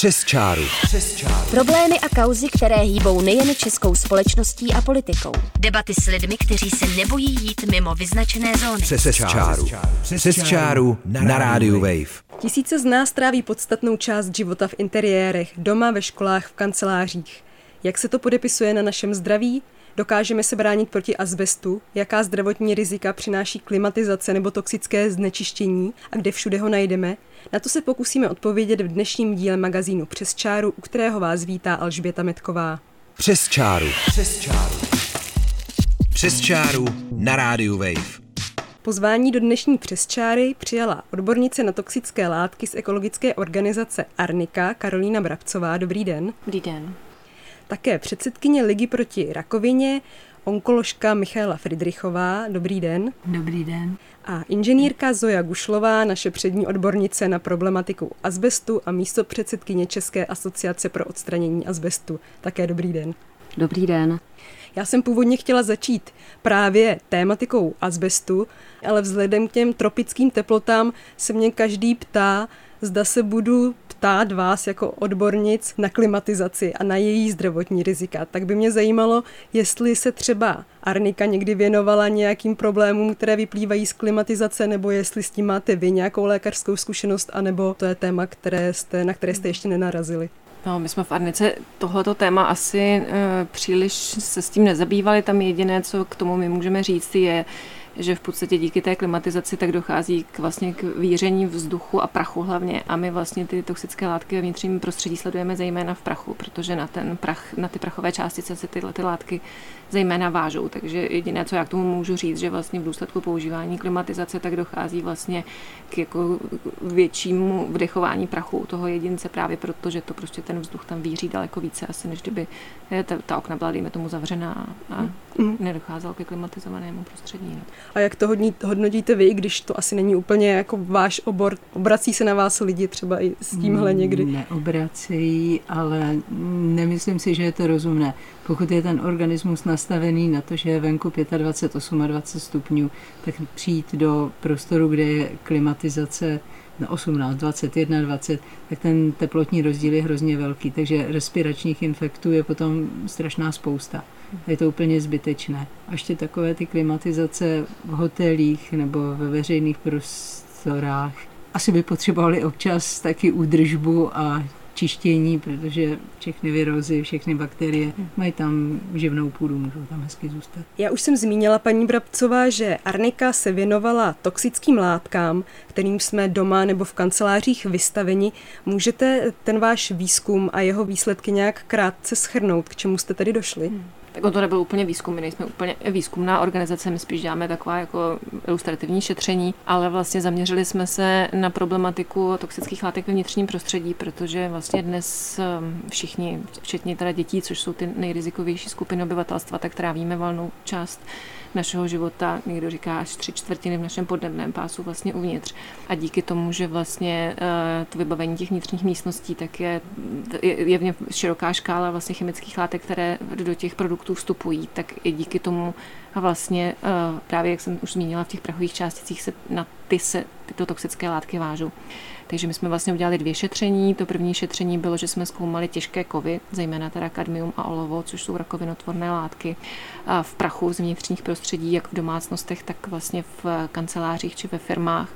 Přes čáru. Přes čáru. Problémy a kauzy, které hýbou nejen českou společností a politikou. Debaty s lidmi, kteří se nebojí jít mimo vyznačené zóny. Přes, Přes čáru. Přes čáru na rádiu Wave. Tisíce z nás tráví podstatnou část života v interiérech, doma, ve školách, v kancelářích. Jak se to podepisuje na našem zdraví? Dokážeme se bránit proti azbestu? Jaká zdravotní rizika přináší klimatizace nebo toxické znečištění? A kde všude ho najdeme? Na to se pokusíme odpovědět v dnešním díle magazínu Přes čáru, u kterého vás vítá Alžběta Metková. Přes čáru. Přes čáru. Přes čáru na rádiu Wave. Pozvání do dnešní přesčáry přijala odbornice na toxické látky z ekologické organizace Arnika Karolína Brabcová. Dobrý den. Dobrý den. Také předsedkyně Ligy proti rakovině, onkoložka Michaela Friedrichová. Dobrý den. Dobrý den. A inženýrka Zoja Gušlová, naše přední odbornice na problematiku azbestu a místo předsedkyně České asociace pro odstranění azbestu. Také dobrý den. Dobrý den. Já jsem původně chtěla začít právě tématikou azbestu, ale vzhledem k těm tropickým teplotám se mě každý ptá, zda se budu ptát vás jako odbornic na klimatizaci a na její zdravotní rizika. Tak by mě zajímalo, jestli se třeba Arnika někdy věnovala nějakým problémům, které vyplývají z klimatizace, nebo jestli s tím máte vy nějakou lékařskou zkušenost, anebo to je téma, které jste, na které jste ještě nenarazili. No, my jsme v Arnice tohleto téma asi e, příliš se s tím nezabývali. Tam jediné, co k tomu my můžeme říct, je, že v podstatě díky té klimatizaci tak dochází k vlastně k víření vzduchu a prachu hlavně a my vlastně ty toxické látky ve vnitřním prostředí sledujeme zejména v prachu, protože na ten prach, na ty prachové částice se tyhle ty látky zejména vážou. Takže jediné, co já k tomu můžu říct, že vlastně v důsledku používání klimatizace tak dochází vlastně k jako většímu vdechování prachu u toho jedince právě proto, že to prostě ten vzduch tam víří daleko více asi, než kdyby ta, ta okna byla, dejme tomu, zavřená a mm. nedocházelo ke klimatizovanému prostředí. No. A jak to hodnotíte vy, když to asi není úplně jako váš obor? Obrací se na vás lidi třeba i s tímhle někdy? Neobracejí, ale nemyslím si, že je to rozumné. Pokud je ten organismus nastavený na to, že je venku 25, 28 stupňů, tak přijít do prostoru, kde je klimatizace na 18, 21, 20, tak ten teplotní rozdíl je hrozně velký, takže respiračních infektů je potom strašná spousta. Je to úplně zbytečné. A ještě takové ty klimatizace v hotelích nebo ve veřejných prostorách asi by potřebovali občas taky údržbu a čištění, protože všechny virózy, všechny bakterie mají tam živnou půdu, můžou tam hezky zůstat. Já už jsem zmínila, paní Brabcová, že Arnika se věnovala toxickým látkám, kterým jsme doma nebo v kancelářích vystaveni. Můžete ten váš výzkum a jeho výsledky nějak krátce schrnout, k čemu jste tady došli? Tak on to nebyl úplně výzkum, my nejsme úplně výzkumná organizace, my spíš děláme taková jako ilustrativní šetření, ale vlastně zaměřili jsme se na problematiku toxických látek ve vnitřním prostředí, protože vlastně dnes um, všichni, včetně teda dětí, což jsou ty nejrizikovější skupiny obyvatelstva, tak trávíme valnou část našeho života, někdo říká až tři čtvrtiny v našem podnebném pásu vlastně uvnitř. A díky tomu, že vlastně eh, to vybavení těch vnitřních místností, tak je, je v něm široká škála vlastně chemických látek, které do těch produktů vstupují, tak i díky tomu vlastně eh, právě, jak jsem už zmínila, v těch prachových částicích se na ty se tyto toxické látky vážou. Takže my jsme vlastně udělali dvě šetření. To první šetření bylo, že jsme zkoumali těžké kovy, zejména teda kadmium a olovo, což jsou rakovinotvorné látky v prachu z vnitřních prostředí, jak v domácnostech, tak vlastně v kancelářích či ve firmách.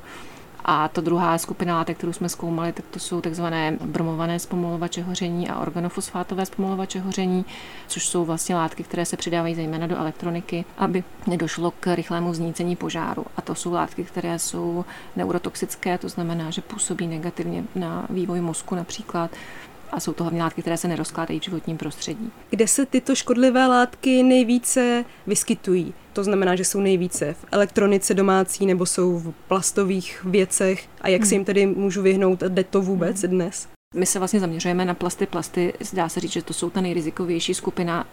A to druhá skupina látek, kterou jsme zkoumali, tak to jsou takzvané bromované zpomalovače hoření a organofosfátové zpomalovače hoření, což jsou vlastně látky, které se přidávají zejména do elektroniky, aby nedošlo k rychlému vznícení požáru. A to jsou látky, které jsou neurotoxické, to znamená, že působí negativně na vývoj mozku například a jsou to hlavně látky, které se nerozkládají v životním prostředí. Kde se tyto škodlivé látky nejvíce vyskytují? To znamená, že jsou nejvíce v elektronice domácí nebo jsou v plastových věcech a jak hmm. se jim tedy můžu vyhnout? Jde to vůbec hmm. dnes? My se vlastně zaměřujeme na plasty. Plasty, zdá se říct, že to jsou ta nejrizikovější skupina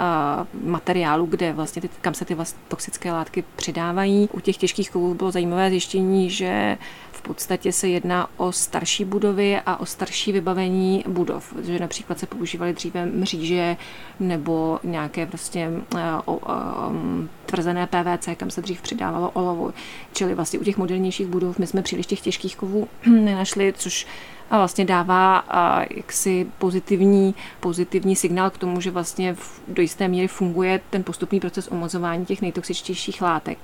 materiálů, kde vlastně ty, kam se ty vlastně toxické látky přidávají. U těch těžkých kovů bylo zajímavé zjištění, že podstatě se jedná o starší budovy a o starší vybavení budov, že například se používaly dříve mříže nebo nějaké prostě eh, o, o, um, tvrzené PVC, kam se dřív přidávalo olovo. Čili vlastně u těch modernějších budov my jsme příliš těch těžkých kovů nenašli, což a vlastně dává a, jaksi pozitivní, pozitivní signál k tomu, že vlastně v, do jisté míry funguje ten postupný proces omozování těch nejtoxičtějších látek.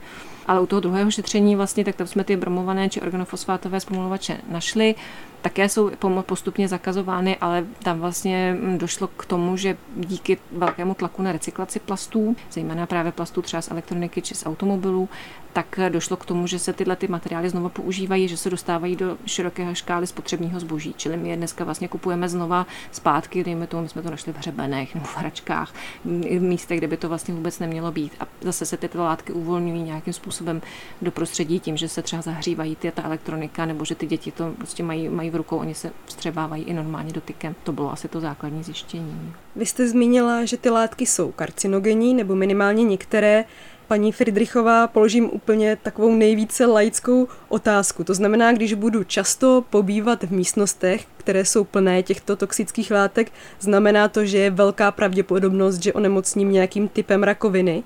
Ale u toho druhého šetření vlastně, tak tam jsme ty bromované či organofosfátové zpomalovače našli také jsou postupně zakazovány, ale tam vlastně mm, došlo k tomu, že díky velkému tlaku na recyklaci plastů, zejména právě plastů třeba z elektroniky či z automobilů, tak došlo k tomu, že se tyhle ty materiály znova používají, že se dostávají do širokého škály spotřebního zboží. Čili my je dneska vlastně kupujeme znova zpátky, dejme tomu, my jsme to našli v hřebenech nebo v hračkách, v místech, kde by to vlastně vůbec nemělo být. A zase se ty látky uvolňují nějakým způsobem do prostředí tím, že se třeba zahřívají ty, ta elektronika, nebo že ty děti to prostě mají, mají v rukou, oni se vstřebávají i normálně dotykem. To bylo asi to základní zjištění. Vy jste zmínila, že ty látky jsou karcinogenní, nebo minimálně některé. Paní Friedrichová, položím úplně takovou nejvíce laickou otázku. To znamená, když budu často pobývat v místnostech, které jsou plné těchto toxických látek, znamená to, že je velká pravděpodobnost, že onemocním nějakým typem rakoviny.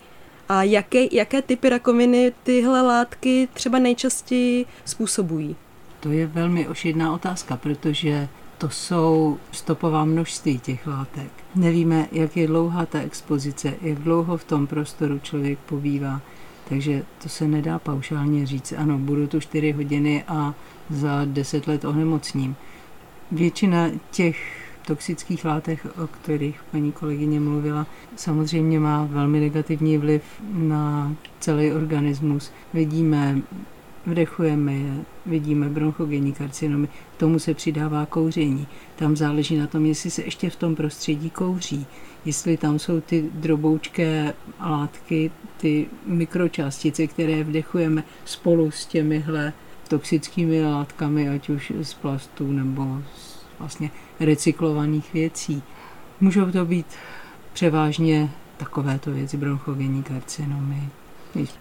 A jaké, jaké typy rakoviny tyhle látky třeba nejčastěji způsobují? To je velmi ošidná otázka, protože to jsou stopová množství těch látek. Nevíme, jak je dlouhá ta expozice, jak dlouho v tom prostoru člověk pobývá. Takže to se nedá paušálně říct, ano, budu tu 4 hodiny a za 10 let onemocním. Většina těch toxických látek, o kterých paní kolegyně mluvila, samozřejmě má velmi negativní vliv na celý organismus. Vidíme vdechujeme je, vidíme bronchogenní karcinomy, k tomu se přidává kouření. Tam záleží na tom, jestli se ještě v tom prostředí kouří, jestli tam jsou ty droboučké látky, ty mikročástice, které vdechujeme spolu s těmihle toxickými látkami, ať už z plastů nebo z vlastně recyklovaných věcí. Můžou to být převážně takovéto věci, bronchogenní karcinomy,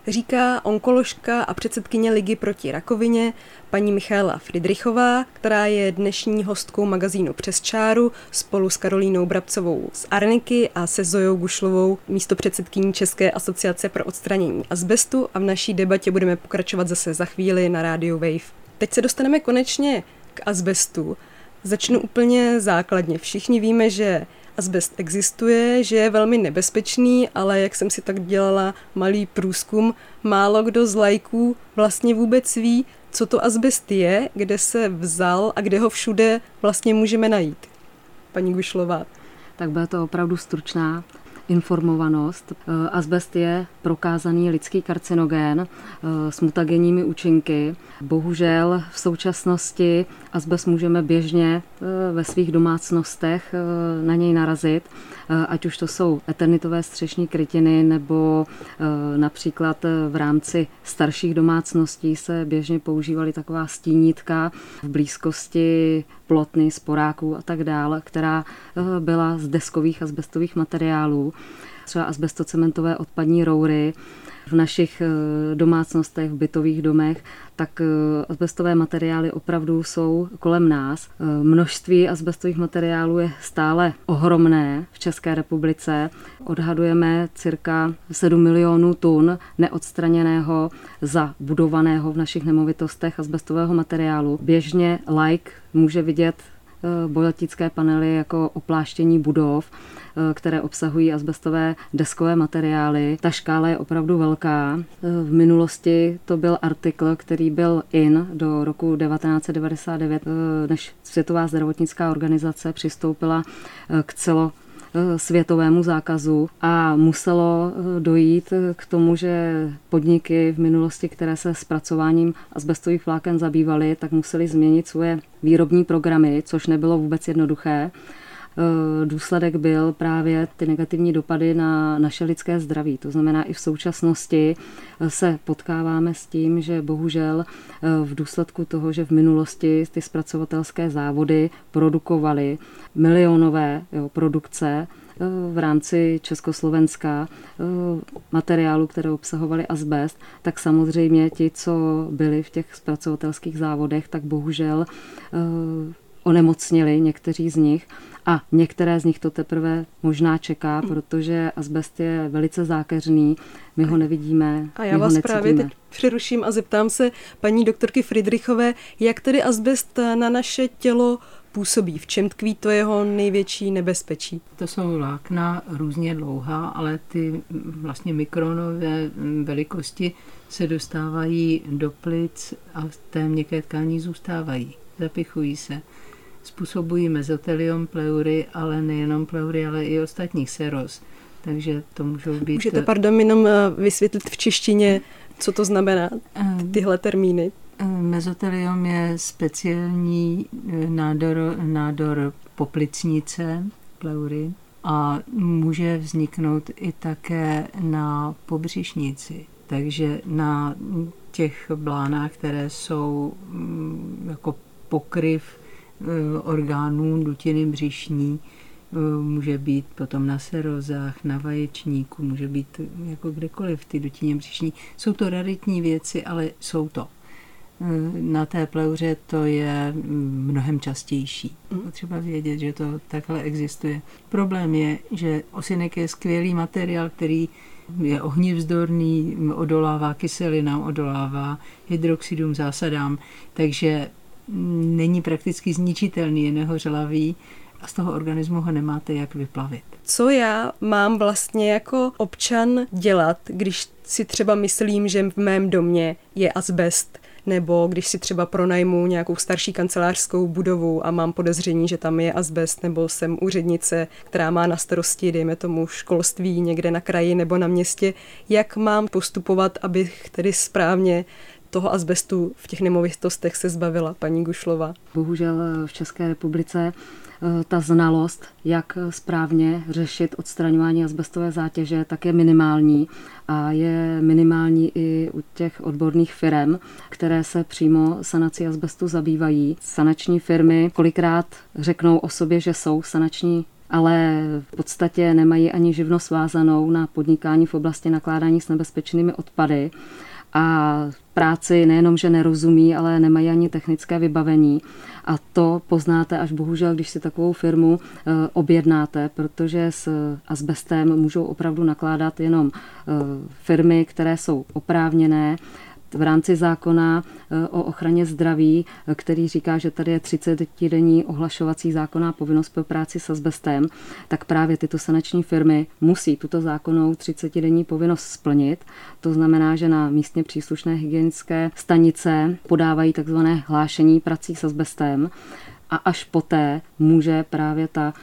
Říká onkoložka a předsedkyně Ligy proti rakovině paní Michaela Friedrichová, která je dnešní hostkou magazínu Přes čáru spolu s Karolínou Brabcovou z Arniky a se Zojou Gušlovou, místo předsedkyní České asociace pro odstranění azbestu a v naší debatě budeme pokračovat zase za chvíli na rádiu Wave. Teď se dostaneme konečně k azbestu. Začnu úplně základně. Všichni víme, že Asbest existuje, že je velmi nebezpečný, ale jak jsem si tak dělala malý průzkum, málo kdo z lajků vlastně vůbec ví, co to asbest je, kde se vzal a kde ho všude vlastně můžeme najít. Paní Gušlová. Tak byla to opravdu stručná informovanost. Eh, Asbest je prokázaný lidský karcinogén eh, s mutagenními účinky. Bohužel v současnosti asbest můžeme běžně eh, ve svých domácnostech na něj narazit, ať už to jsou eternitové střešní krytiny nebo například v rámci starších domácností se běžně používaly taková stínítka v blízkosti plotny, sporáků a tak dále, která byla z deskových asbestových materiálů třeba asbestocementové odpadní roury v našich eh, domácnostech, v bytových domech, tak eh, asbestové materiály opravdu jsou kolem nás. Eh, množství asbestových materiálů je stále ohromné v České republice. Odhadujeme cirka 7 milionů tun neodstraněného, zabudovaného v našich nemovitostech asbestového materiálu. Běžně like může vidět bojatické panely jako opláštění budov Eh, které obsahují asbestové deskové materiály. Ta škála je opravdu velká. Eh, v minulosti to byl artikl, který byl in do roku 1999, eh, než Světová zdravotnická organizace přistoupila k celo světovému zákazu a muselo dojít k tomu, že podniky v minulosti, které se zpracováním asbestových vláken zabývaly, tak museli změnit svoje výrobní programy, což nebylo vůbec jednoduché. Eh, důsledek byl právě ty negativní dopady na naše lidské zdraví. To znamená, i v současnosti eh, se potkáváme s tím, že bohužel eh, v důsledku toho, že v minulosti ty zpracovatelské závody produkovaly milionové jo, produkce, v rámci Československa materiálu, které obsahovaly asbest, tak samozřejmě ti, co byli v těch zpracovatelských závodech, tak bohužel onemocnili někteří z nich a některé z nich to teprve možná čeká, protože asbest je velice zákeřný, my ho nevidíme, A já my vás ho právě teď přeruším a zeptám se paní doktorky Friedrichové, jak tedy asbest na naše tělo působí, v čem tkví to jeho největší nebezpečí. To jsou vlákna různě dlouhá, ale ty mm, vlastně mikronové mm, velikosti se dostávají do plic a v té měkké tkání zůstávají, zapichují se. Způsobují mezoteliom pleury, ale nejenom pleury, ale i ostatních seroz. Takže to můžou být... Můžete, pardon, jenom eh, vysvětlit v češtině, co to znamená, eh, tyhle termíny? Mezoteliom je speciální eh, nádor, nádor poplicnice, pleury, a může vzniknout i také na pobřišnici. Takže na těch blánách, které jsou mm, jako pokryv eh, orgánů dutiny břišní, eh, může být potom na serozách, na vaječníku, může být jako kdekoliv v ty dutině břišní. Jsou to raritní věci, ale jsou to. Na té pleuře to je mnohem častější. Potřeba vědět, že to takhle existuje. Problém je, že osinek je skvělý materiál, který je ohnivzdorný, odolává kyselinám, odolává hydroxidům, zásadám, takže není prakticky zničitelný, je nehořlavý a z toho organismu ho nemáte jak vyplavit. Co já mám vlastně jako občan dělat, když si třeba myslím, že v mém domě je asbest, nebo když si třeba pronajmu nějakou starší kancelářskou budovu a mám podezření, že tam je asbest, nebo jsem úřednice, která má na starosti, dejme tomu, školství někde na kraji nebo na městě, jak mám postupovat, abych tedy správně toho asbestu v těch nemovitostech se zbavila, paní Gušlova? Bohužel v České republice eh, ta znalost, jak správně řešit odstraňování asbestové zátěže, tak je minimální a je minimální i u těch odborných firm, které se přímo sanací asbestu zabývají. Sanační firmy kolikrát řeknou o sobě, že jsou sanační ale v podstatě nemají ani živnost vázanou na podnikání v oblasti nakládání s nebezpečnými odpady a práci nejenom, že nerozumí, ale nemají ani technické vybavení. A to poznáte až bohužel, když si takovou firmu e, objednáte, protože s asbestem můžou opravdu nakládat jenom e, firmy, které jsou oprávněné, v rámci zákona eh, o ochraně zdraví, eh, který říká, že tady je 30-denní ohlašovací zákonná povinnost pro práci s asbestem, tak právě tyto sanační firmy musí tuto zákonnou 30-denní povinnost splnit. To znamená, že na místně příslušné hygienické stanice podávají takzvané hlášení prací s asbestem a až poté může právě ta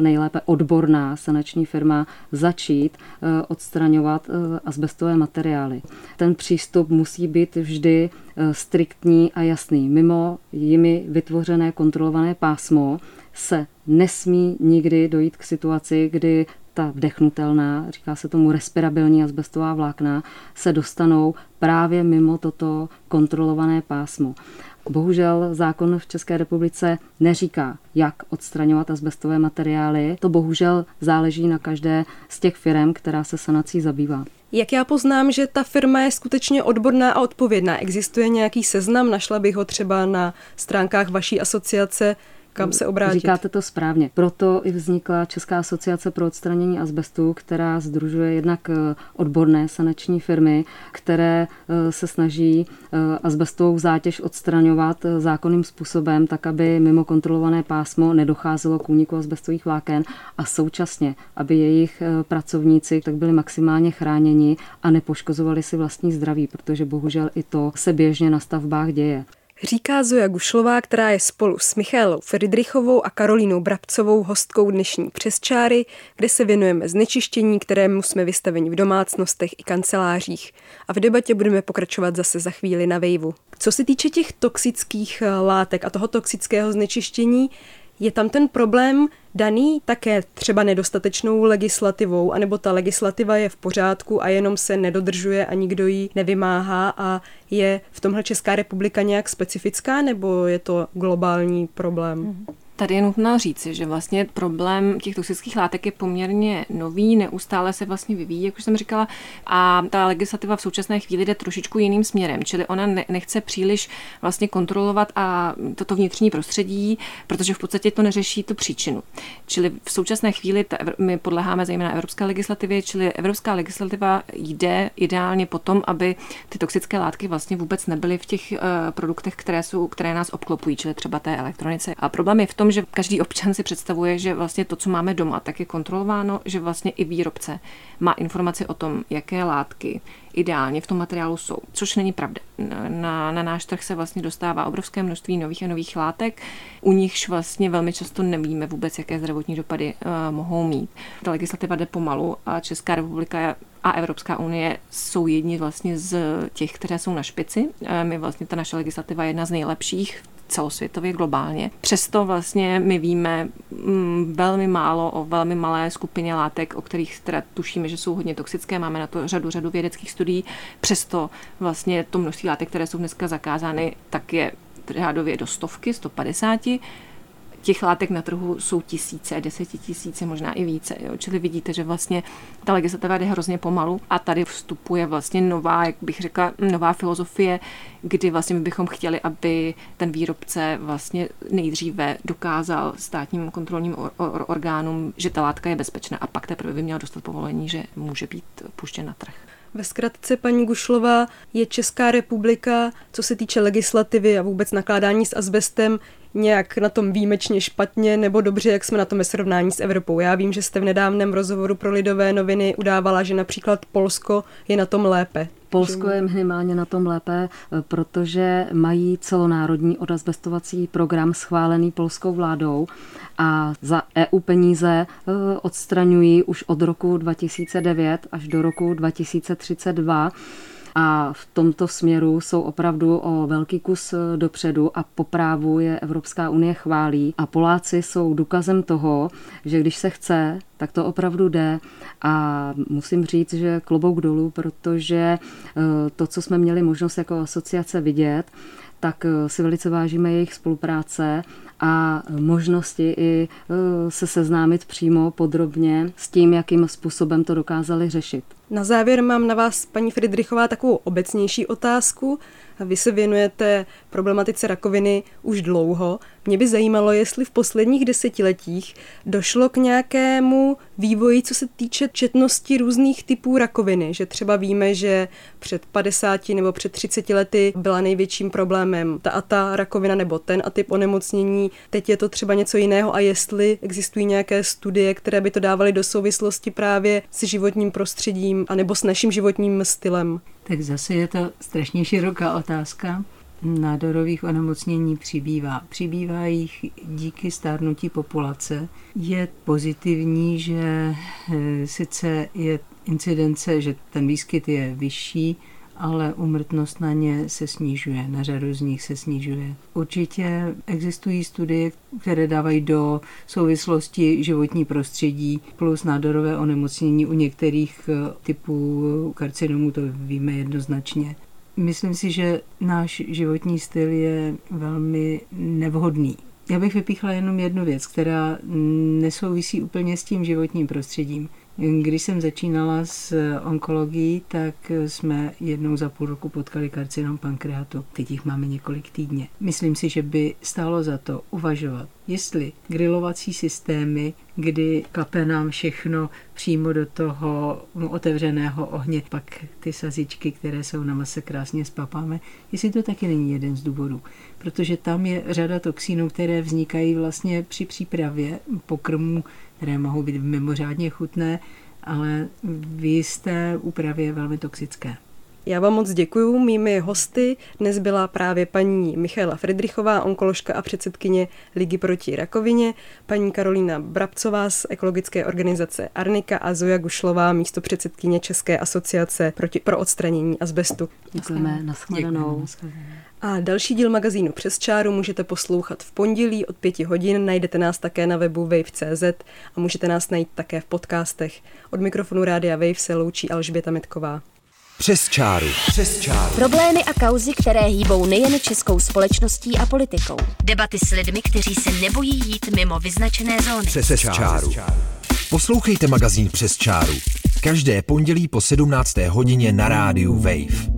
nejlépe odborná sanační firma začít eh, odstraňovat eh, asbestové materiály. Ten přístup musí být vždy striktní a jasný. Mimo jimi vytvořené kontrolované pásmo se nesmí nikdy dojít k situaci, kdy ta vdechnutelná, říká se tomu respirabilní asbestová vlákna, se dostanou právě mimo toto kontrolované pásmo. Bohužel zákon v České republice neříká, jak odstraňovat asbestové materiály. To bohužel záleží na každé z těch firm, která se sanací zabývá. Jak já poznám, že ta firma je skutečně odborná a odpovědná? Existuje nějaký seznam? Našla bych ho třeba na stránkách vaší asociace kam se obrátit. Říkáte to správně. Proto i vznikla Česká asociace pro odstranění azbestu, která združuje jednak eh, odborné sanační firmy, které eh, se snaží eh, azbestovou zátěž odstraňovat zákonným způsobem, tak aby mimo kontrolované pásmo nedocházelo k úniku azbestových vláken a současně, aby jejich pracovníci tak byli maximálně chráněni a nepoškozovali si vlastní zdraví, protože bohužel i to se běžně na stavbách děje. Říká Zoja Gušlová, která je spolu s Michálou Friedrichovou a Karolínou Brabcovou hostkou dnešní Přesčáry, kde se věnujeme znečištění, kterému jsme vystaveni v domácnostech i kancelářích. A v debatě budeme pokračovat zase za chvíli na vejvu. Co se týče těch toxických látek a toho toxického znečištění, je tam ten problém daný také třeba nedostatečnou legislativou, anebo ta legislativa je v pořádku a jenom se nedodržuje a nikdo ji nevymáhá a je v tomhle Česká republika nějak specifická, nebo je to globální problém? Tady je nutno říci, že vlastně problém těch toxických látek je poměrně nový, neustále se vlastně vyvíjí, jak už jsem říkala, a ta legislativa v současné chvíli jde trošičku jiným směrem, čili ona nechce příliš vlastně kontrolovat a toto vnitřní prostředí, protože v podstatě to neřeší tu příčinu. Čili v současné chvíli ta, my podleháme zejména evropské legislativě, čili evropská legislativa jde ideálně potom, aby ty toxické látky vlastně vůbec nebyly v těch uh, produktech, které, jsou, které nás obklopují, čili třeba té elektronice. A problém je v tom, že každý občan si představuje, že vlastně to, co máme doma, tak je kontrolováno, že vlastně i výrobce má informaci o tom, jaké látky ideálně v tom materiálu jsou, což není pravda. Na, na náš trh se vlastně dostává obrovské množství nových a nových látek, u nichž vlastně velmi často nevíme vůbec, jaké zdravotní dopady uh, mohou mít. Ta legislativa jde pomalu a Česká republika a Evropská unie jsou jedni vlastně z těch, které jsou na špici. Eh, my vlastně ta naše legislativa je jedna z nejlepších celosvětově, globálně. Přesto vlastně my víme mm, velmi málo o velmi malé skupině látek, o kterých teda tušíme, že jsou hodně toxické. Máme na to řadu, řadu vědeckých studií. Přesto vlastně to množství látek, které jsou dneska zakázány, tak je řádově do stovky, 150 těch látek na trhu jsou tisíce, desetitisíce, možná i více. Jo? Čili vidíte, že vlastně ta legislativa jde hrozně pomalu a tady vstupuje vlastně nová, jak bych řekla, nová filozofie, kdy vlastně my bychom chtěli, aby ten výrobce vlastně nejdříve dokázal státním kontrolním or- or- orgánům, že ta látka je bezpečná a pak teprve by měl dostat povolení, že může být puštěn na trh. Ve zkratce, paní Gušlová, je Česká republika, co se týče legislativy a vůbec nakládání s asbestem, nějak na tom výjimečně špatně nebo dobře, jak jsme na tom ve srovnání s Evropou. Já vím, že jste v nedávném rozhovoru pro Lidové noviny udávala, že například Polsko je na tom lépe. Polsko je minimálně na tom lépe, protože mají celonárodní odazbestovací program schválený polskou vládou a za EU peníze eh, odstraňují už od roku 2009 až do roku 2032 a v tomto směru jsou opravdu o velký kus dopředu a po právu je Evropská unie chválí. A Poláci jsou důkazem toho, že když se chce, tak to opravdu jde. A musím říct, že klobouk dolů, protože eh, to, co jsme měli možnost jako asociace vidět, tak eh, si velice vážíme jejich spolupráce a možnosti i se seznámit přímo podrobně s tím, jakým způsobem to dokázali řešit. Na závěr mám na vás, paní Friedrichová, takovou obecnější otázku. Vy se věnujete problematice rakoviny už dlouho. Mě by zajímalo, jestli v posledních desetiletích došlo k nějakému vývoji, co se týče četnosti různých typů rakoviny. Že třeba víme, že před 50 nebo před 30 lety byla největším problémem ta a ta rakovina nebo ten a typ onemocnění. Teď je to třeba něco jiného a jestli existují nějaké studie, které by to dávaly do souvislosti právě s životním prostředím a nebo s naším životním stylem. Tak zase je to strašně široká otázka. Nádorových onemocnění přibývá. Přibývá jich díky stárnutí populace. Je pozitivní, že eh, sice je incidence, že ten výskyt je vyšší, ale umrtnost na ně se snižuje, na řadu z nich se snižuje. Určitě existují studie, které dávají do souvislosti životní prostředí plus nádorové onemocnění u některých eh, typů karcinomů, to víme jednoznačně. Myslím si, že náš životní styl je velmi nevhodný. Já bych vypíchla jenom jednu věc, která nesouvisí úplně s tím životním prostředím. Když jsem začínala s onkologií, tak jsme jednou za půl roku potkali karcinom pankreatu. Teď jich máme několik týdně. Myslím si, že by stálo za to uvažovat, jestli grilovací systémy, kdy kape nám všechno přímo do toho otevřeného ohně, pak ty sazičky, které jsou na mase krásně spapáme, jestli to taky není jeden z důvodů. Protože tam je řada toxínů, které vznikají vlastně při přípravě pokrmů které mohou být mimořádně chutné, ale v jisté úpravě velmi toxické. Já vám moc děkuji. Mými hosty dnes byla právě paní Michaela Friedrichová, onkoložka a předsedkyně Ligy proti rakovině, paní Karolína Brabcová z ekologické organizace Arnika a Zoja Gušlová, místo předsedkyně České asociace proti, pro odstranění azbestu. Děkujeme, nashledanou. A další díl magazínu Přes čáru můžete poslouchat v pondělí od pěti hodin. Najdete nás také na webu wave.cz a můžete nás najít také v podcastech. Od mikrofonu Rádia Wave se loučí Alžběta Metková. Přes čáru. Přes čáru. Problémy a kauzy, které hýbou nejen českou společností a politikou. Debaty s lidmi, kteří se nebojí jít mimo vyznačené zóny. Přes, Přes čáru. Poslouchejte magazín Přes čáru. Každé pondělí po 17. hodině na rádiu Wave.